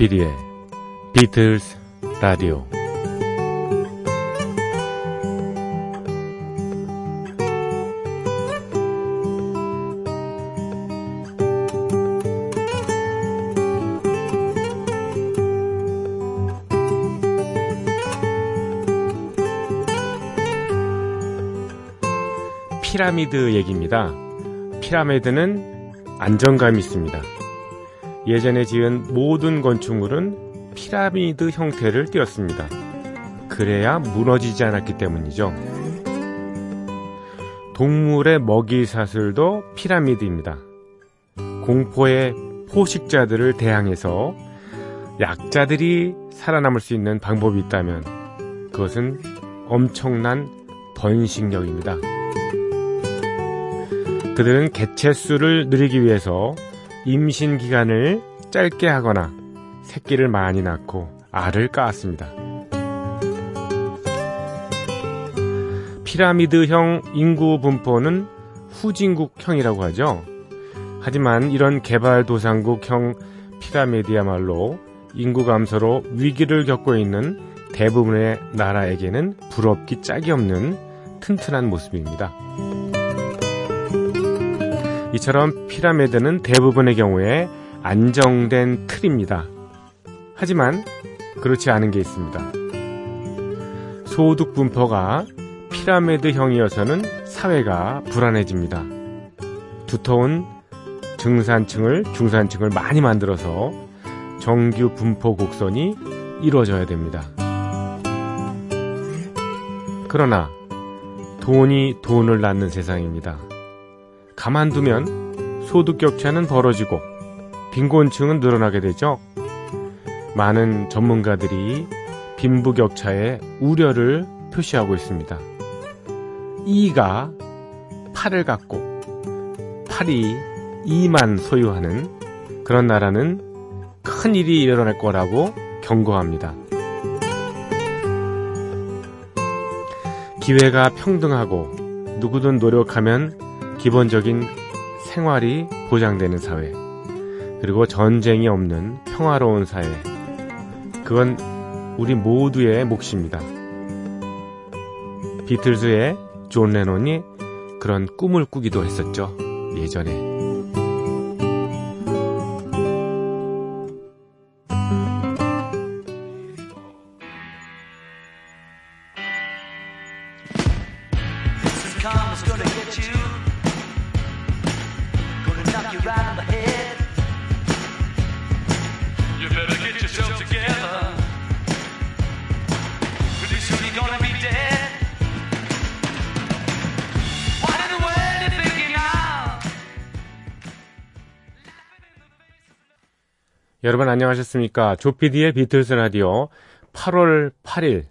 조피디의 비틀스 라디오 피라미드 얘기입니다. 피라미드는 안정감이 있습니다. 예전에 지은 모든 건축물은 피라미드 형태를 띄었습니다. 그래야 무너지지 않았기 때문이죠. 동물의 먹이 사슬도 피라미드입니다. 공포의 포식자들을 대항해서 약자들이 살아남을 수 있는 방법이 있다면 그것은 엄청난 번식력입니다. 그들은 개체수를 늘리기 위해서 임신 기간을 짧게 하거나 새끼를 많이 낳고 알을 까았습니다. 피라미드형 인구 분포는 후진국형이라고 하죠. 하지만 이런 개발도상국형 피라미드야말로 인구 감소로 위기를 겪고 있는 대부분의 나라에게는 부럽기 짝이 없는 튼튼한 모습입니다. 이처럼 피라미드는 대부분의 경우에 안정된 틀입니다. 하지만 그렇지 않은 게 있습니다. 소득 분포가 피라미드형이어서는 사회가 불안해집니다. 두터운 증산층을 중산층을 많이 만들어서 정규 분포 곡선이 이루어져야 됩니다. 그러나 돈이 돈을 낳는 세상입니다. 가만두면 소득 격차는 벌어지고 빈곤층은 늘어나게 되죠. 많은 전문가들이 빈부격차의 우려를 표시하고 있습니다. 이가 팔을 갖고 팔이 이만 소유하는 그런 나라는 큰 일이 일어날 거라고 경고합니다. 기회가 평등하고 누구든 노력하면 기본적인 생활이 보장되는 사회, 그리고 전쟁이 없는 평화로운 사회. 그건 우리 모두의 몫입니다. 비틀즈의 존 레논이 그런 꿈을 꾸기도 했었죠. 예전에. 안녕하셨습니까? 조피디의 비틀스 라디오 8월 8일.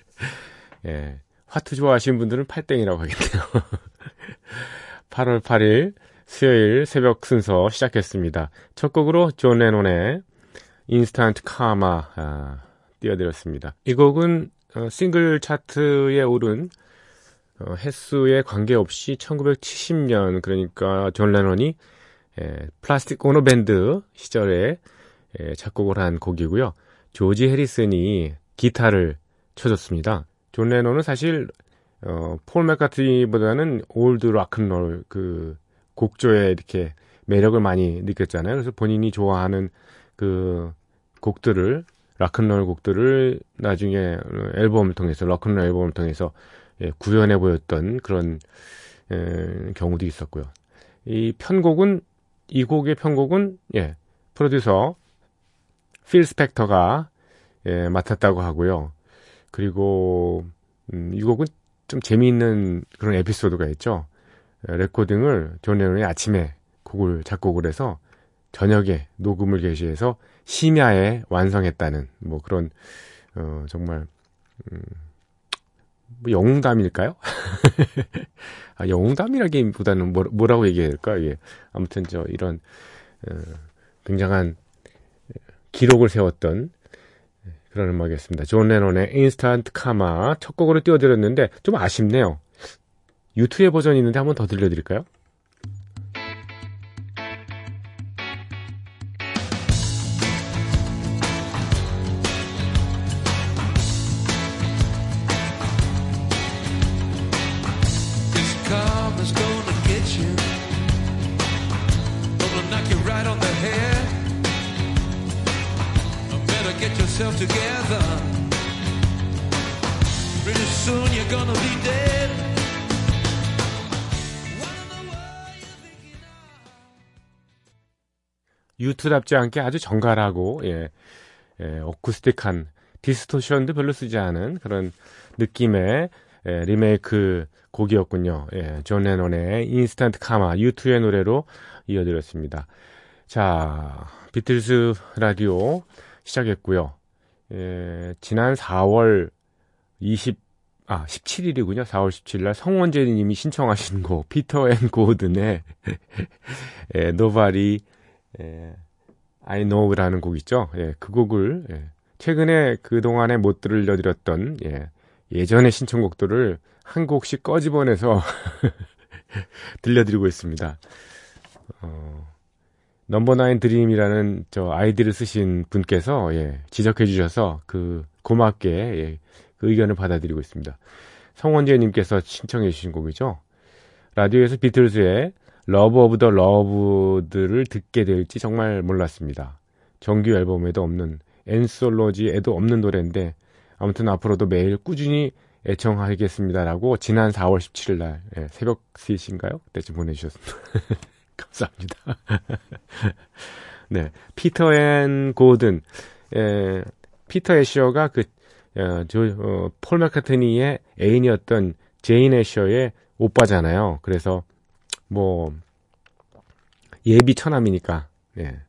예. 화투 좋아하시는 분들은 팔땡이라고 하겠네요. 8월 8일 수요일 새벽 순서 시작했습니다. 첫 곡으로 존 레논의 Instant Karma 아, 띄워드렸습니다. 이 곡은 어, 싱글 차트에 오른 어, 횟수에 관계없이 1970년 그러니까 존 레논이 예, Plastic Ono Band 시절에 예, 작곡을 한 곡이고요. 조지 해리슨이 기타를 쳐줬습니다. 존 레논은 사실 어, 폴 맥카트니보다는 old 락큰롤 그 곡조에 이렇게 매력을 많이 느꼈잖아요. 그래서 본인이 좋아하는 그 곡들을 락큰롤 곡들을 나중에 앨범을 통해서 락큰롤 앨범을 통해서 예, 구현해 보였던 그런 에, 경우도 있었고요. 이 편곡은 이 곡의 편곡은 예, 프로듀서 필 스펙터가 예, 맡았다고 하고요. 그리고 음, 이 곡은 좀 재미있는 그런 에피소드가 있죠. 예, 레코딩을 존 레논이 아침에 곡을 작곡을 해서 저녁에 녹음을 개시해서 심야에 완성했다는 뭐 그런 어 정말 음, 뭐 영웅담일까요? 아, 영웅담이라기보다는 뭐, 뭐라고 얘기해야 될까? 예. 아무튼 저 이런 어, 굉장한 기록을 세웠던 그런 음악이었습니다. 존 레논의 Instant Karma 첫 곡으로 띄워드렸는데 좀 아쉽네요. 유튜브에 버전이 있는데 한번 더 들려드릴까요? U2답지 않게 아주 정갈하고 예, 예, 어쿠스틱한 distortion도 별로 쓰지 않은 그런 느낌의 예, 리메이크 곡이었군요. 예, 존 레논의 Instant Karma U2의 노래로 이어드렸습니다. 자, 비틀스 라디오 시작했고요. 예, 지난 4월 20, 아, 17일이군요. 4월 17일 날 성원재 님이 신청하신 곡, 피터 앤 고든의 예, Nobody 예, I Know라는 곡 있죠. 예, 그 곡을 예, 최근에 그 동안에 못 들려드렸던 예, 예전의 신청곡들을 한 곡씩 꺼집어내서 들려드리고 있습니다. 어, Number Nine Dream이라는 저 아이디를 쓰신 분께서 예, 지적해 주셔서 그 고맙게 예, 그 의견을 받아들이고 있습니다. 성원재님께서 신청해 주신 곡이죠. 라디오에서 비틀즈의 Love of the Loved를 듣게 될지 정말 몰랐습니다. 정규 앨범에도 없는 Anthology에도 없는 노래인데 아무튼 앞으로도 매일 꾸준히 애청하겠습니다라고 지난 4월 17일 날 예, 새벽 3시인가요? 그때쯤 보내주셨습니다. 감사합니다. 네, 피터 앤 고든, 에, 피터 애셔가 그, 어, 저, 어, 폴 마카트니의 애인이었던 제인 애셔의 오빠잖아요. 그래서 뭐 예비 처남이니까 예,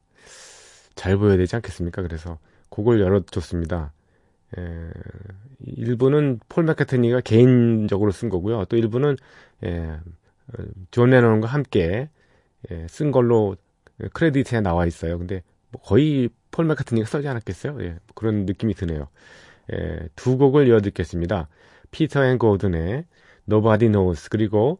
잘 보여야 되지 않겠습니까? 그래서 곡을 열어줬습니다. 예, 일부는 폴 마카트니가 개인적으로 쓴 거고요. 또 일부는 예, 존 레논과 함께 예, 쓴 걸로 크레딧에 나와 있어요. 근데 뭐 거의 폴 마카트니가 써지 않았겠어요? 예, 그런 느낌이 드네요. 예, 두 곡을 이어 듣겠습니다. 피터 앤 고든의 Nobody Knows 그리고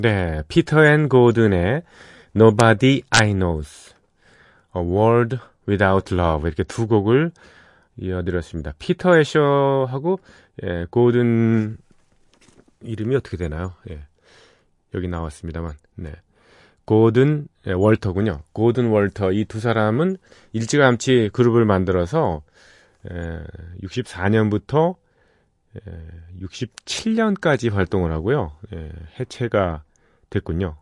네, 피터 앤 고든의 Nobody I Know, A World Without Love 이렇게 두 곡을 이어드렸습니다. 피터 애셔하고 예, 고든 이름이 어떻게 되나요? 예, 여기 나왔습니다만, 네. 고든 예, 월터군요. 고든 월터 이 두 사람은 일찌감치 그룹을 만들어서 예, 64년부터 예, 67년까지 활동을 하고요. 예, 해체가 됐군요.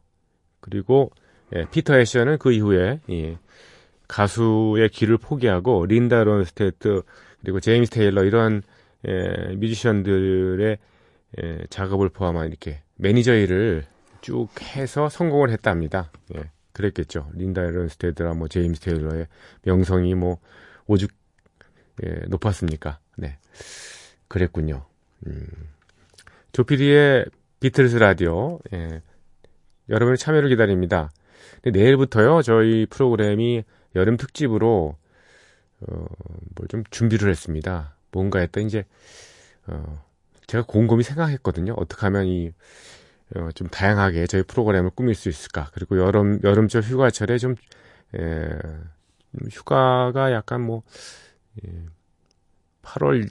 그리고 예, 피터 애셔는 그 이후에 예, 가수의 길을 포기하고 린다 론스테트 그리고 제임스 테일러 이런 예, 뮤지션들의 예, 작업을 포함한 이렇게 매니저 일을 쭉 해서 성공을 했답니다. 예, 그랬겠죠. 린다 론스테드라 뭐 제임스 테일러의 명성이 뭐 오죽 예, 높았습니까? 네, 그랬군요. 음, 조피디의 비틀스 라디오 예, 여러분의 참여를 기다립니다. 내일부터요, 저희 프로그램이 여름 특집으로, 어, 뭘 좀 준비를 했습니다. 뭔가 했다, 이제, 어, 제가 곰곰이 생각했거든요. 어떻게 하면 이, 어, 좀 다양하게 저희 프로그램을 꾸밀 수 있을까. 그리고 여름, 여름철 휴가철에 좀, 에, 휴가가 약간 뭐, 예, 8월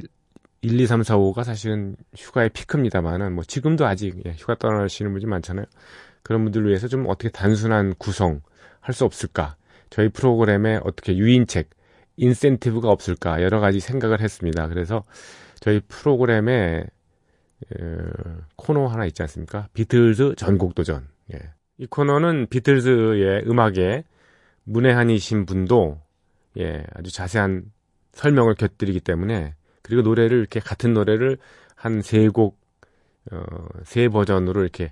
1, 2, 3, 4, 5가 사실은 휴가의 피크입니다만은, 뭐, 지금도 아직, 예, 휴가 떠나시는 분이 많잖아요. 그런 분들을 위해서 좀 어떻게 단순한 구성 할 수 없을까? 저희 프로그램에 어떻게 유인책, 인센티브가 없을까? 여러 가지 생각을 했습니다. 그래서 저희 프로그램에 에, 코너 하나 있지 않습니까? 비틀즈 전곡 도전. 예. 이 코너는 비틀즈의 음악에 문외한이신 분도 예, 아주 자세한 설명을 곁들이기 때문에 그리고 노래를 이렇게 같은 노래를 한 세 곡, 어, 세 버전으로 이렇게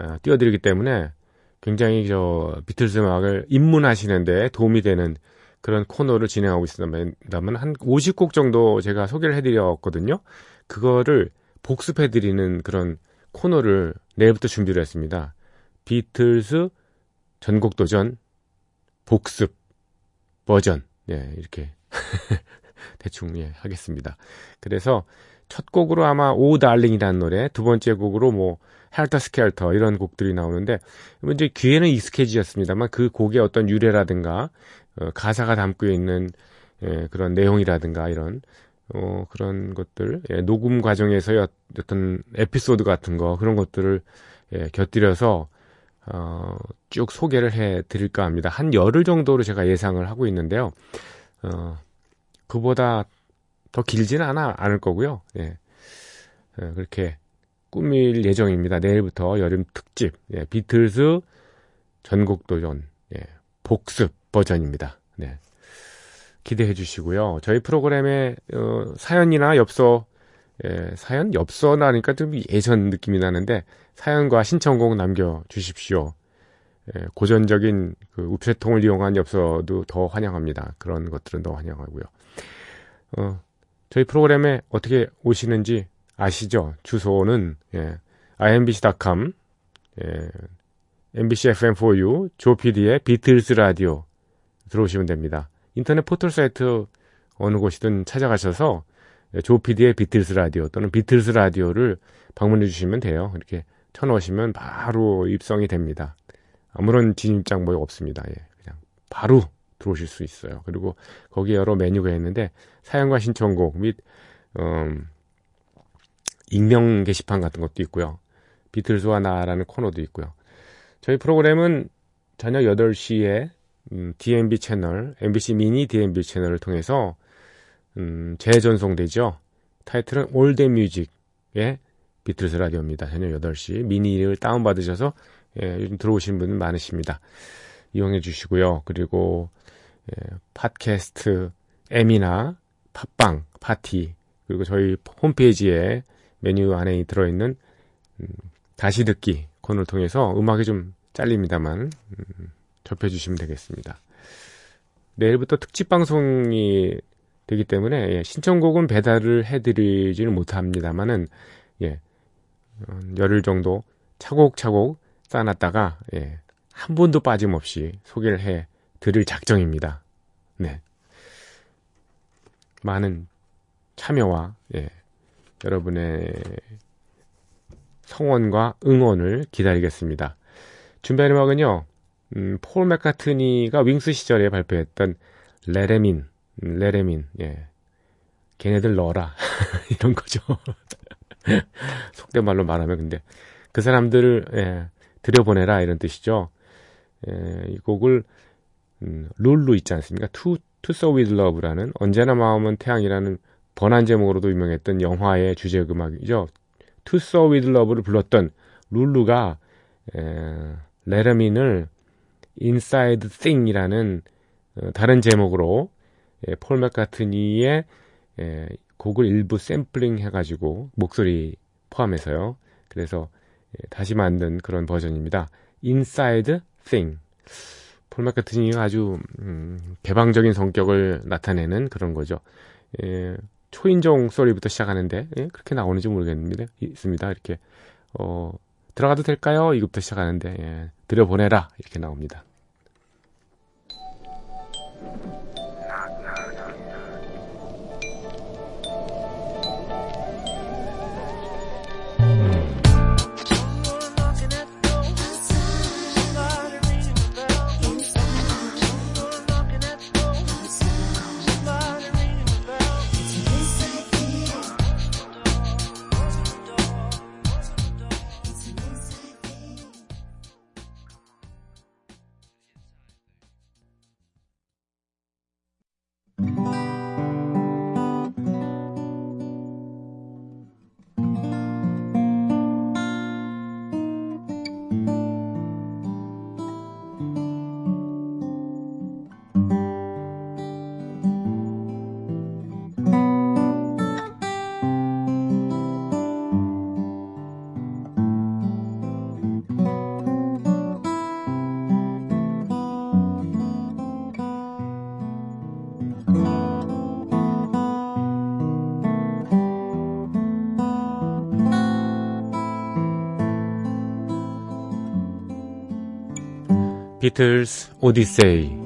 어, 띄워드리기 때문에 굉장히 저 비틀즈 음악을 입문하시는데 도움이 되는 그런 코너를 진행하고 있습니다만 한 50곡 정도 제가 소개를 해드렸거든요. 그거를 복습해드리는 그런 코너를 내일부터 준비를 했습니다. 비틀스 전곡 도전 복습 버전. 예, 이렇게 대충 예, 하겠습니다. 그래서 첫 곡으로 아마 Oh Darling이라는 노래, 두 번째 곡으로 뭐 Helter Skelter 이런 곡들이 나오는데 이제 귀에는 익숙해지셨습니다만 그 곡의 어떤 유래라든가 어, 가사가 담고 있는 예, 그런 내용이라든가 이런 어, 그런 것들 예, 녹음 과정에서의 어떤 에피소드 같은 거 그런 것들을 예, 곁들여서 어, 쭉 소개를 해 드릴까 합니다. 한 열흘 정도로 제가 예상을 하고 있는데요. 어, 그보다 더 길지는 않아, 않을 거고요. 예. 예, 그렇게 꾸밀 예정입니다. 내일부터 여름 특집, 예, 비틀스 전곡 도전, 예, 복습 버전입니다. 네. 기대해 주시고요. 저희 프로그램에, 어, 사연이나 엽서, 예, 사연? 엽서나니까 좀 예전 느낌이 나는데, 사연과 신청곡 남겨 주십시오. 예, 고전적인 그 우체통을 이용한 엽서도 더 환영합니다. 그런 것들은 더 환영하고요. 어, 저희 프로그램에 어떻게 오시는지 아시죠? 주소는 예, imbc.com 예, MBC FM4U 조PD의 비틀스 라디오 들어오시면 됩니다. 인터넷 포털 사이트 어느 곳이든 찾아가셔서 조PD의 비틀스 라디오 또는 비틀스 라디오를 방문해 주시면 돼요. 이렇게 쳐놓으시면 바로 입성이 됩니다. 아무런 진입장벽 없습니다. 예, 그냥 바로 들어오실 수 있어요. 그리고 거기에 여러 메뉴가 있는데 사연과 신청곡 및 음, 익명 게시판 같은 것도 있고요. 비틀즈와 나라는 코너도 있고요. 저희 프로그램은 저녁 8시에 음, DMB 채널, MBC 미니 DMB 채널을 통해서 음, 재전송되죠. 타이틀은 Old Music의 비틀스 라디오입니다. 저녁 8시 미니를 다운받으셔서 예, 요즘 들어오신 분 많으십니다. 이용해 주시고요. 그리고 예, 팟캐스트 M이나 팟빵 파티 그리고 저희 홈페이지에 메뉴 안에 들어있는 음, 다시 듣기 코너를 통해서 음악이 좀 잘립니다만 음, 접해주시면 되겠습니다. 내일부터 특집 방송이 되기 때문에 예, 신청곡은 배달을 해드리지는 못합니다만은 예, 열흘 정도 차곡차곡 쌓아놨다가 예, 한 번도 빠짐없이 소개를 해 드릴 작정입니다. 네. 많은 참여와 예, 여러분의 성원과 응원을 기다리겠습니다. 준비한 음악은요, 음, 폴 맥카트니가 윙스 시절에 발표했던 레레민, 음, 레레민, 예. 걔네들 넣어라. 이런 거죠. 속된 말로 말하면 근데 그 사람들을 예, 들여보내라 이런 뜻이죠. 예, 이 곡을 음, 룰루 있지 않습니까? To So With Love라는 언제나 마음은 태양이라는 번안 제목으로도 유명했던 영화의 주제 음악이죠. So With Love를 불렀던 룰루가 에, 레르민을 Inside Thing이라는 어, 다른 제목으로 예, 폴 맥카트니의 예, 곡을 일부 샘플링 해가지고 목소리 포함해서요. 그래서 예, 다시 만든 그런 버전입니다. Inside Thing. 폴 맥카트니가 아주 음, 개방적인 성격을 나타내는 그런 거죠. 예, 초인종 소리부터 시작하는데 예, 그렇게 나오는지 모르겠는데 있습니다. 이렇게 어, 들어가도 될까요? 이것부터 시작하는데 예, 들여보내라 이렇게 나옵니다. 비틀스 오디세이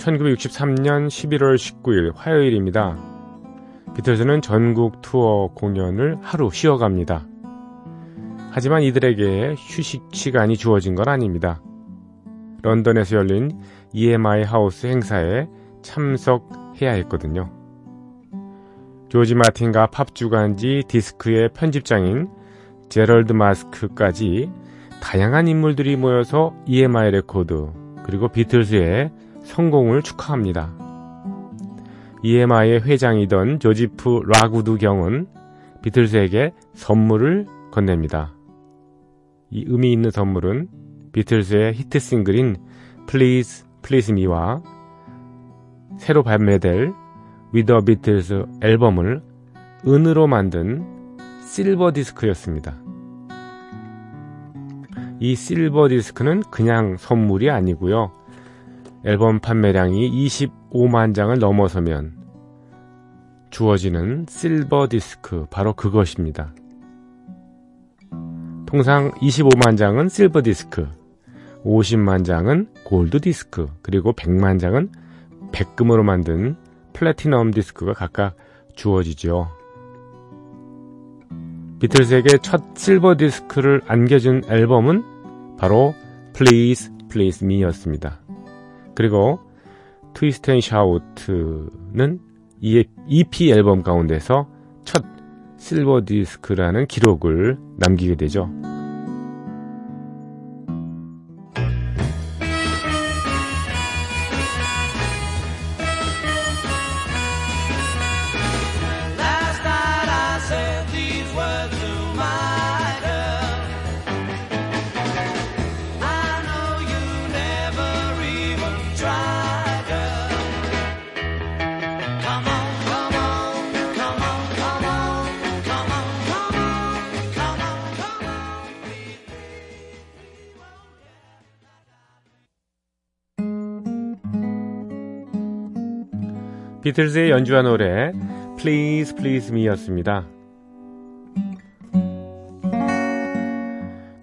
1963년 11월 19일 화요일입니다. 비틀즈는 전국 투어 공연을 하루 쉬어갑니다. 하지만 이들에게 휴식 시간이 주어진 건 아닙니다. 런던에서 열린 EMI 하우스 행사에 참석해야 했거든요. 조지 마틴과 팝 주간지 디스크의 편집장인 제럴드 마스크까지 다양한 인물들이 모여서 EMI 레코드 그리고 비틀즈의 성공을 축하합니다. EMI의 회장이던 조지프 라구드 경은 비틀즈에게 선물을 건넵니다. 이 의미 있는 선물은 비틀즈의 히트 싱글인 Please Please Me와 새로 발매될 the Beatles 앨범을 은으로 만든 실버 디스크였습니다. 이 실버 디스크는 그냥 선물이 아니고요. 앨범 판매량이 25만 장을 넘어서면 주어지는 실버 디스크, 바로 그것입니다. 통상 25만 장은 실버 디스크, 50만 장은 골드 디스크, 그리고 100만 장은 백금으로 만든 플래티넘 디스크가 각각 주어지죠. 비틀스에게 첫 실버 디스크를 안겨준 앨범은 바로 Please Please Me였습니다. 그리고 Twist and Shout는 이 EP 앨범 가운데서 첫 실버 디스크라는 기록을 남기게 되죠. 비틀즈의 연주한 노래 Please Please Me였습니다.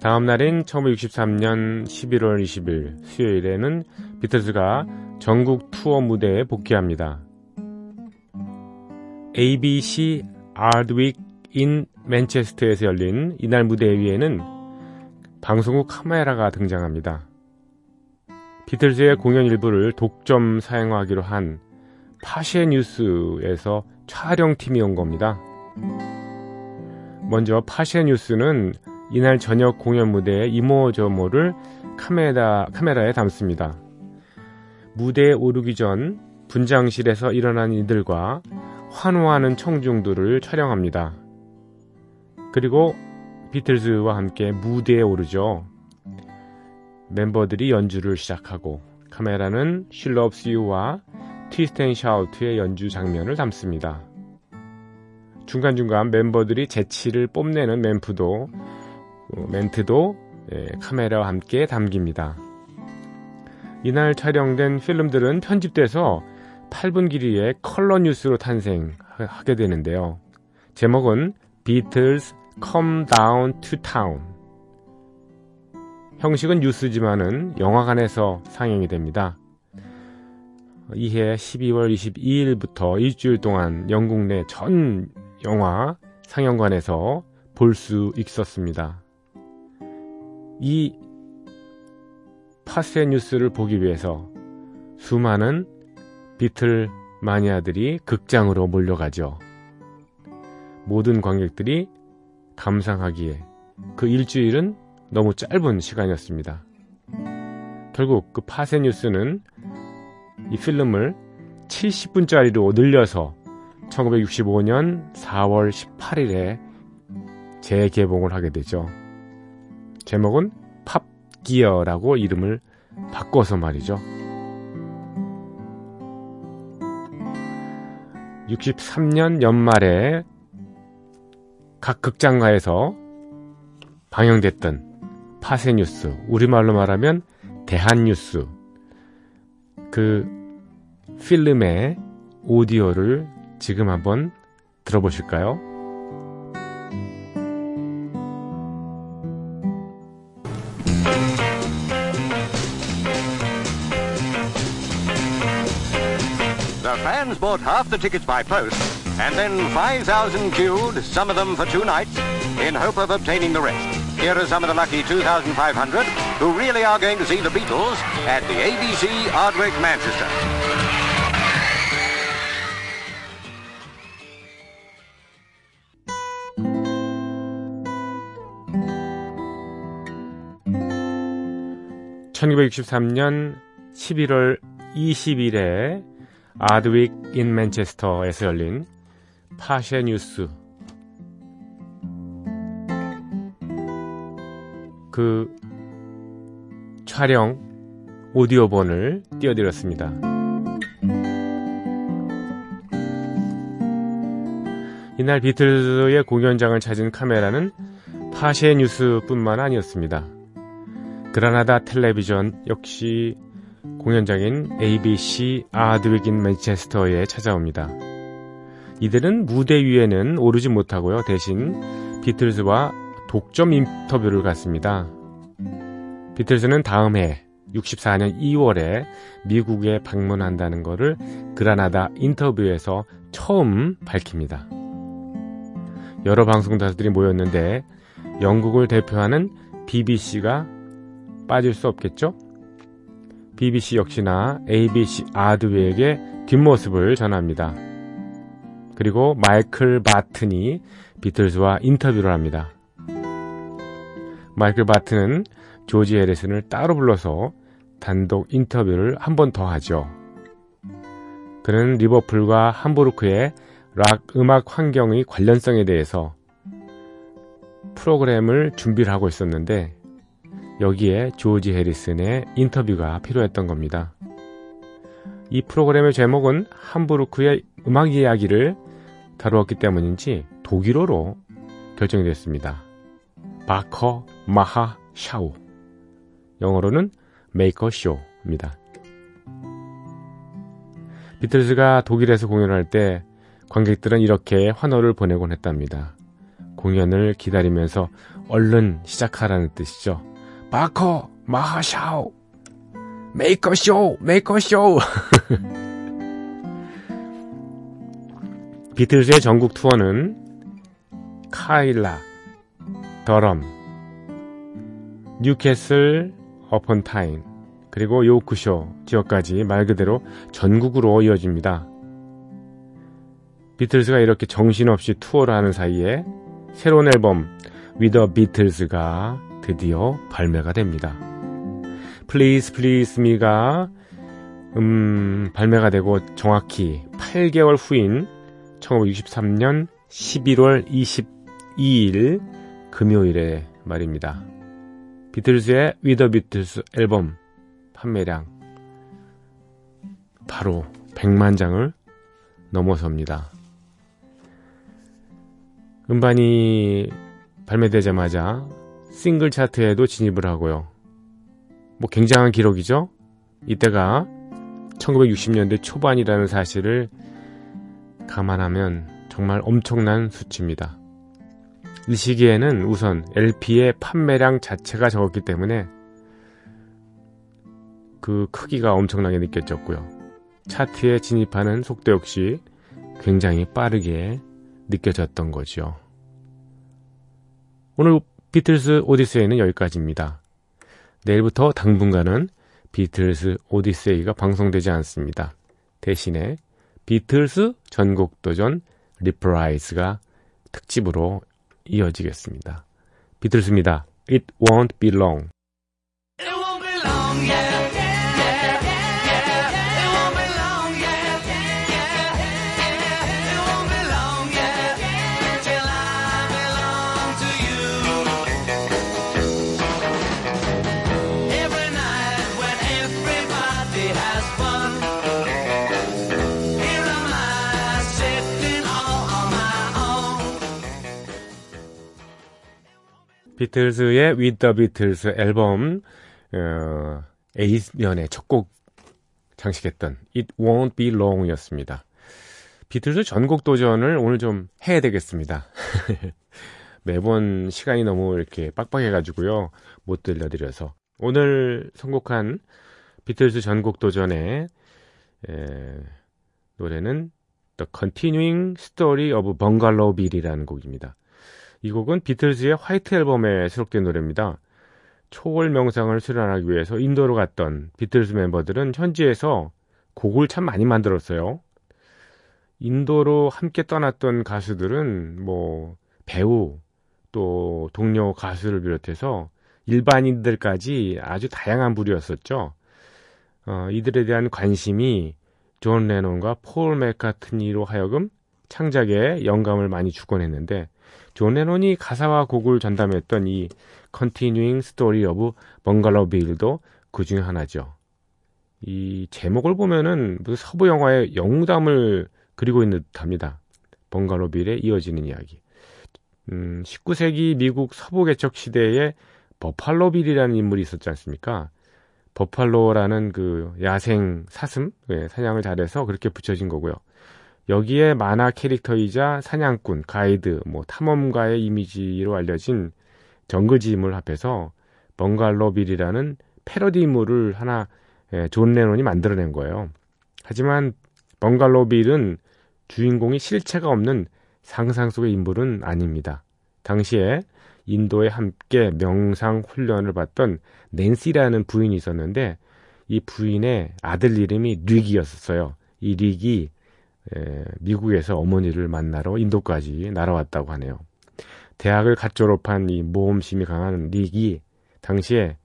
다음 날인 1963년 11월 20일 수요일에는 비틀즈가 전국 투어 무대에 복귀합니다. ABC 아드윅 인 맨체스터에서 열린 이날 무대 위에는 방송국 카메라가 등장합니다. 비틀즈의 공연 일부를 독점 사용하기로 한 파시의 뉴스에서 촬영팀이 온 겁니다. 먼저 파시의 뉴스는 이날 저녁 공연 무대의 이모 저모를 카메라, 카메라에 담습니다. 무대에 오르기 전 분장실에서 일어난 이들과 환호하는 청중들을 촬영합니다. 그리고 비틀즈와 함께 무대에 오르죠. 멤버들이 연주를 시작하고 카메라는 Loves You와 Twist and Shout의 연주 장면을 담습니다. 중간중간 멤버들이 재치를 뽐내는 멘트도 어, 멘트도 예, 카메라와 함께 담깁니다. 이날 촬영된 필름들은 편집돼서 8분 길이의 컬러 뉴스로 탄생하게 되는데요. 제목은 Beatles Come Down to Town. 형식은 뉴스지만은 영화관에서 상영이 됩니다. 이해 12월 22일부터 일주일 동안 영국 내 전 영화 상영관에서 볼 수 있었습니다. 이 파세 뉴스를 보기 위해서 수많은 비틀 마니아들이 극장으로 몰려가죠. 모든 관객들이 감상하기에 그 일주일은 너무 짧은 시간이었습니다. 결국 그 파세 뉴스는 이 필름을 70분짜리로 늘려서 1965년 4월 18일에 재개봉을 하게 되죠. 제목은 팝기어라고 이름을 바꿔서 말이죠. 63년 연말에 각 극장가에서 방영됐던 파세뉴스, 우리말로 말하면 대한뉴스, 그 필름의 오디오를 지금 한번 들어보실까요? Fans bought half the tickets by post, and then 5,000 queued, some of them for two nights, in hope of obtaining the rest. Here are some of the lucky 2,500 who really are going to see the Beatles at the ABC Ardwick, Manchester. (1963년 11월 20일에) 아드윅 인 맨체스터에서 열린 파쉐 뉴스 그 촬영 오디오본을 띄워드렸습니다. 이날 비틀즈의 공연장을 찾은 카메라는 파쉐 뉴스뿐만 아니었습니다. 그라나다 텔레비전 역시 공연장인 ABC 아드윅인 맨체스터에 찾아옵니다. 이들은 무대 위에는 오르지 못하고요. 대신 비틀즈와 독점 인터뷰를 갖습니다. 비틀즈는 다음 해 64년 2월에 미국에 방문한다는 것을 그라나다 인터뷰에서 처음 밝힙니다. 여러 방송사들이 모였는데 영국을 대표하는 BBC가 빠질 수 없겠죠? BBC 역시나 ABC 아드웨에게 뒷모습을 전합니다. 그리고 마이클 바튼이 비틀즈와 인터뷰를 합니다. 마이클 바튼은 조지 해리슨을 따로 불러서 단독 인터뷰를 한 번 더 하죠. 그는 리버풀과 함부르크의 락 음악 환경의 관련성에 대해서 프로그램을 준비를 하고 있었는데 여기에 조지 해리슨의 인터뷰가 필요했던 겁니다. 이 프로그램의 제목은 함부르크의 음악 이야기를 다루었기 때문인지 독일어로 결정이 됐습니다. 바커 마하 샤우 영어로는 메이커 쇼입니다. 비틀즈가 독일에서 공연할 때 관객들은 이렇게 환호를 보내곤 했답니다. 공연을 기다리면서 얼른 시작하라는 뜻이죠. 바커 마하 샤우 메이커 쇼 메이커 쇼 비틀즈의 전국 투어는 카일라, 더럼, 뉴캐슬 어펀 타인, 그리고 요크쇼 지역까지 말 그대로 전국으로 이어집니다. 비틀즈가 이렇게 정신없이 투어를 하는 사이에 새로운 앨범 위더 비틀즈가 드디어 발매가 됩니다. Please Please Me가 음, 발매가 되고 정확히 8개월 후인 1963년 11월 22일 금요일에 말입니다. 비틀즈의 위더 비틀스 앨범 판매량 바로 100만 장을 넘어섭니다. 음반이 발매되자마자 싱글 차트에도 진입을 하고요. 뭐 굉장한 기록이죠? 이때가 1960년대 초반이라는 사실을 감안하면 정말 엄청난 수치입니다. 이 시기에는 우선 LP의 판매량 자체가 적었기 때문에 그 크기가 엄청나게 느껴졌고요. 차트에 진입하는 속도 역시 굉장히 빠르게 느껴졌던 거죠. 오늘 비틀스 오디세이는 여기까지입니다. 내일부터 당분간은 비틀스 오디세이가 방송되지 않습니다. 대신에 비틀스 전곡 도전 Reprise가 특집으로 이어지겠습니다. 비틀스입니다. It won't be long. It won't be long, yeah, 비틀즈의 With the Beatles 앨범 어, A면의 첫 곡 장식했던 It Won't Be Long이었습니다. 비틀즈 전곡 도전을 오늘 좀 해야 되겠습니다. 매번 시간이 너무 이렇게 빡빡해가지고요. 못 들려드려서. 오늘 선곡한 비틀즈 전곡 도전의 에, 노래는 The Continuing Story of Bungalow Bill이라는 곡입니다. 이 곡은 비틀즈의 화이트 앨범에 수록된 노래입니다. 초월 명상을 수련하기 위해서 인도로 갔던 비틀즈 멤버들은 현지에서 곡을 참 많이 만들었어요. 인도로 함께 떠났던 가수들은 뭐 배우 또 동료 가수를 비롯해서 일반인들까지 아주 다양한 부류였었죠. 어, 이들에 대한 관심이 존 레논과 폴 맥카트니로 하여금 창작에 영감을 많이 주곤 했는데 존 레논이 가사와 곡을 전담했던 이 Continuing Story of Bungalow Bill도 그 중에 하나죠. 이 제목을 보면은 무슨 서부 영화의 영웅담을 그리고 있는 듯합니다. 벙갈로 빌에 이어지는 이야기. 음, 19세기 미국 서부 개척 시대에 버팔로 빌이라는 인물이 있었지 않습니까? 버팔로라는 그 야생 사슴 네, 사냥을 잘해서 그렇게 붙여진 거고요. 여기에 만화 캐릭터이자 사냥꾼, 가이드, 뭐 탐험가의 이미지로 알려진 정글 짐을 합해서 벙갈로 빌이라는 패러디 인물을 하나 예, 존 레논이 만들어낸 거예요. 하지만 벙갈로 빌은 주인공이 실체가 없는 상상 속의 인물은 아닙니다. 당시에 인도에 함께 명상 훈련을 받던 낸시라는 부인이 있었는데 이 부인의 아들 이름이 릭이었어요. 이 릭이 에, 미국에서 어머니를 만나러 인도까지 날아왔다고 하네요. 대학을 갓 졸업한 이 모험심이 강한 릭이 당시에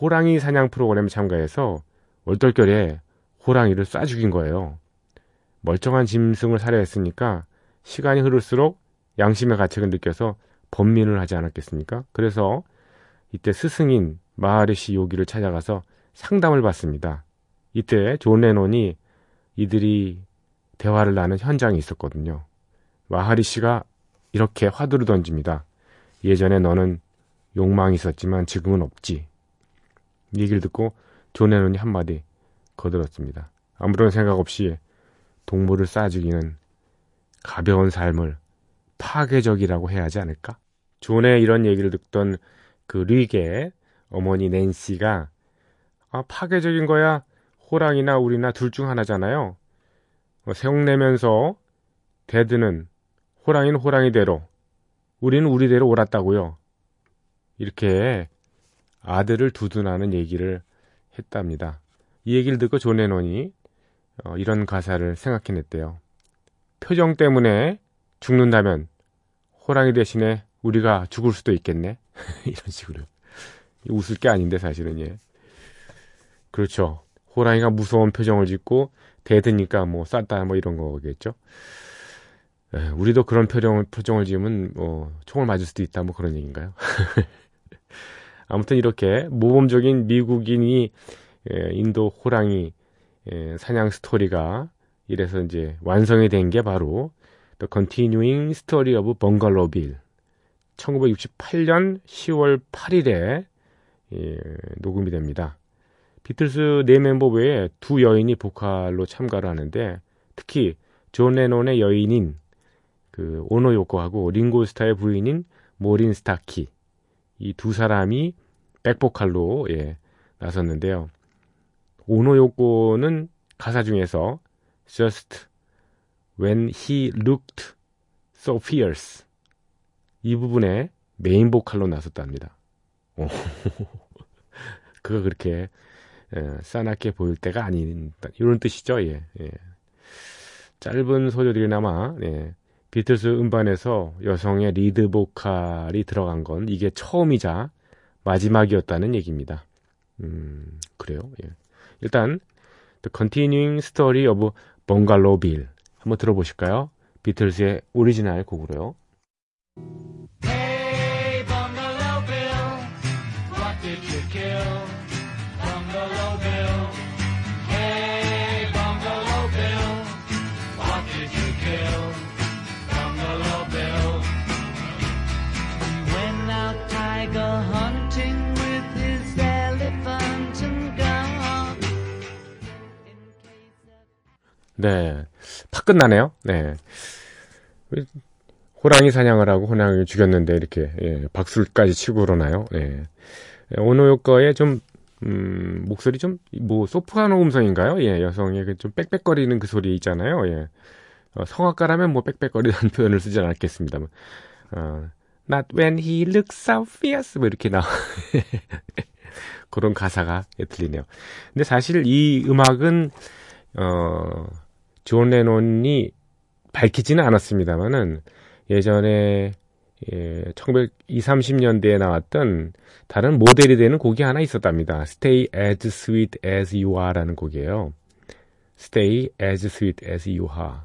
호랑이 사냥 프로그램에 참가해서 얼떨결에 호랑이를 쏴 죽인 거예요. 멀쩡한 짐승을 살해했으니까 시간이 흐를수록 양심의 가책을 느껴서 범민을 하지 않았겠습니까? 그래서 이때 스승인 마하리시 요기를 찾아가서 상담을 받습니다. 이때 존 레논이 이들이 대화를 나눈 현장이 있었거든요. 마하리시가 이렇게 화두를 던집니다. 예전에 너는 욕망이 있었지만 지금은 없지. 얘기를 듣고 존 레논이 한마디 거들었습니다. 아무런 생각 없이 동물을 쏴 죽이는 가벼운 삶을 파괴적이라고 해야 하지 않을까? 존의 이런 얘기를 듣던 그 릭의 어머니 낸시가 아, 파괴적인 거야 호랑이나 우리나 둘 중 하나잖아요. 어, 세웅내면서 대드는 호랑이는 호랑이대로 우리는 우리대로 옳았다고요. 이렇게 아들을 두둔하는 얘기를 했답니다. 이 얘기를 듣고 존 레논이 어, 이런 가사를 생각해냈대요. 표정 때문에 죽는다면 호랑이 대신에 우리가 죽을 수도 있겠네. 이런 식으로. 웃을 게 아닌데 사실은 예. 그렇죠. 호랑이가 무서운 표정을 짓고 대드니까 뭐 쌌다 뭐 이런 거겠죠. 에, 우리도 그런 표정을 표정을 지으면 뭐 총을 맞을 수도 있다 뭐 그런 얘기인가요? 아무튼 이렇게 모범적인 미국인이 에, 인도 호랑이 에, 사냥 스토리가 이래서 이제 완성이 된 게 바로 The Continuing Story of Bungalow Bill 1968년 10월 8일에 예, 녹음이 됩니다. 비틀스 네 멤버 외에 두 여인이 보컬로 참가를 하는데 특히 존 레논의 여인인 그 오노 요코하고 링고스타의 부인인 모린 스타키 이 두 사람이 백보컬로 예, 나섰는데요. 오노 요코는 가사 중에서 just when he looked so fierce 이 부분에 메인 보컬로 나섰답니다. 오. 그거 그렇게 예, 싸납게 보일 때가 아닌 이런 뜻이죠. 예, 예. 짧은 소절이나마 예, 비틀스 음반에서 여성의 리드 보컬이 들어간 건 이게 처음이자 마지막이었다는 얘기입니다. 음, 그래요. 예. 일단 The Continuing Story of Bungalow Bill 한번 들어보실까요? 비틀스의 오리지널 곡으로요. 탁 끝나네요. 네. 호랑이 사냥을 하고 호랑이를 죽였는데 이렇게 예, 박수까지 치고 그러나요? 예. 오노요거의 좀 음, 목소리 좀 뭐 소프라노 음성인가요? 예, 여성의 그 좀 빽빽거리는 그 소리 있잖아요. 예. 어, 성악가라면 뭐 빽빽거리는 표현을 쓰지 않았겠습니다만. 어, Not when he looks so fierce 뭐 이렇게 나 그런 가사가 예, 들리네요. 근데 사실 이 음악은 어, 존 레논이 밝히지는 않았습니다만은 예전에 예, 1920, 30년대에 나왔던 다른 모델이 되는 곡이 하나 있었답니다. Stay as sweet as you are라는 곡이에요. Stay as sweet as you are.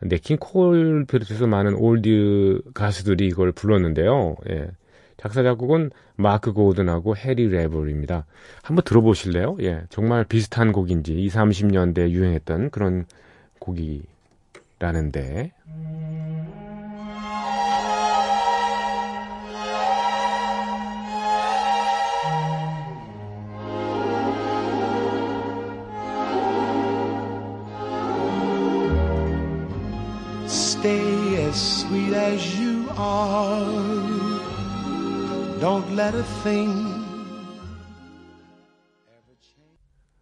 냇 킹 콜 비롯해서 많은 올드 가수들이 이걸 불렀는데요. 예. 작사 작곡은 마크 고든하고 해리 레버입니다. 한번 들어보실래요? 예. 정말 비슷한 곡인지 20, 30년대 유행했던 그런 곡이라는데 Stay as sweet as you are. Don't let a thing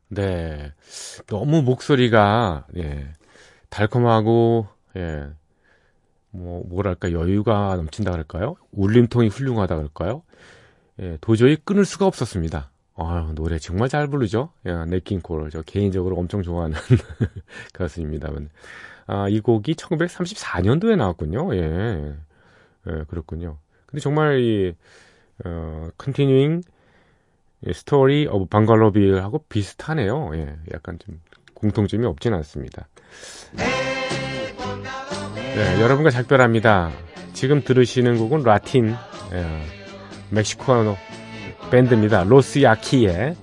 네. 너무 목소리가, 예, 달콤하고, 예, 뭐, 뭐랄까, 여유가 넘친다 그럴까요? 울림통이 훌륭하다 그럴까요? 예, 도저히 끊을 수가 없었습니다. 아 노래 정말 잘 부르죠? 예, 네킹콜. 저 개인적으로 엄청 좋아하는 가수입니다만. 아, 이 곡이 1934년도에 나왔군요. 예. 예, 그렇군요. 근데 정말 이, 어, Continuing Story of Bangalorville하고 비슷하네요. 예, 약간 좀 공통점이 없진 않습니다. 네, 여러분과 작별합니다. 지금 들으시는 곡은 라틴, 예, 멕시코노 밴드입니다. 로스 야키의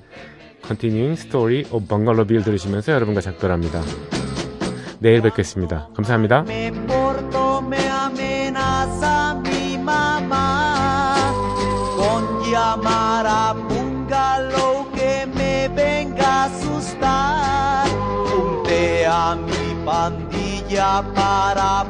Continuing Story of Bangalorville 들으시면서 여러분과 작별합니다. 내일 뵙겠습니다. 감사합니다. para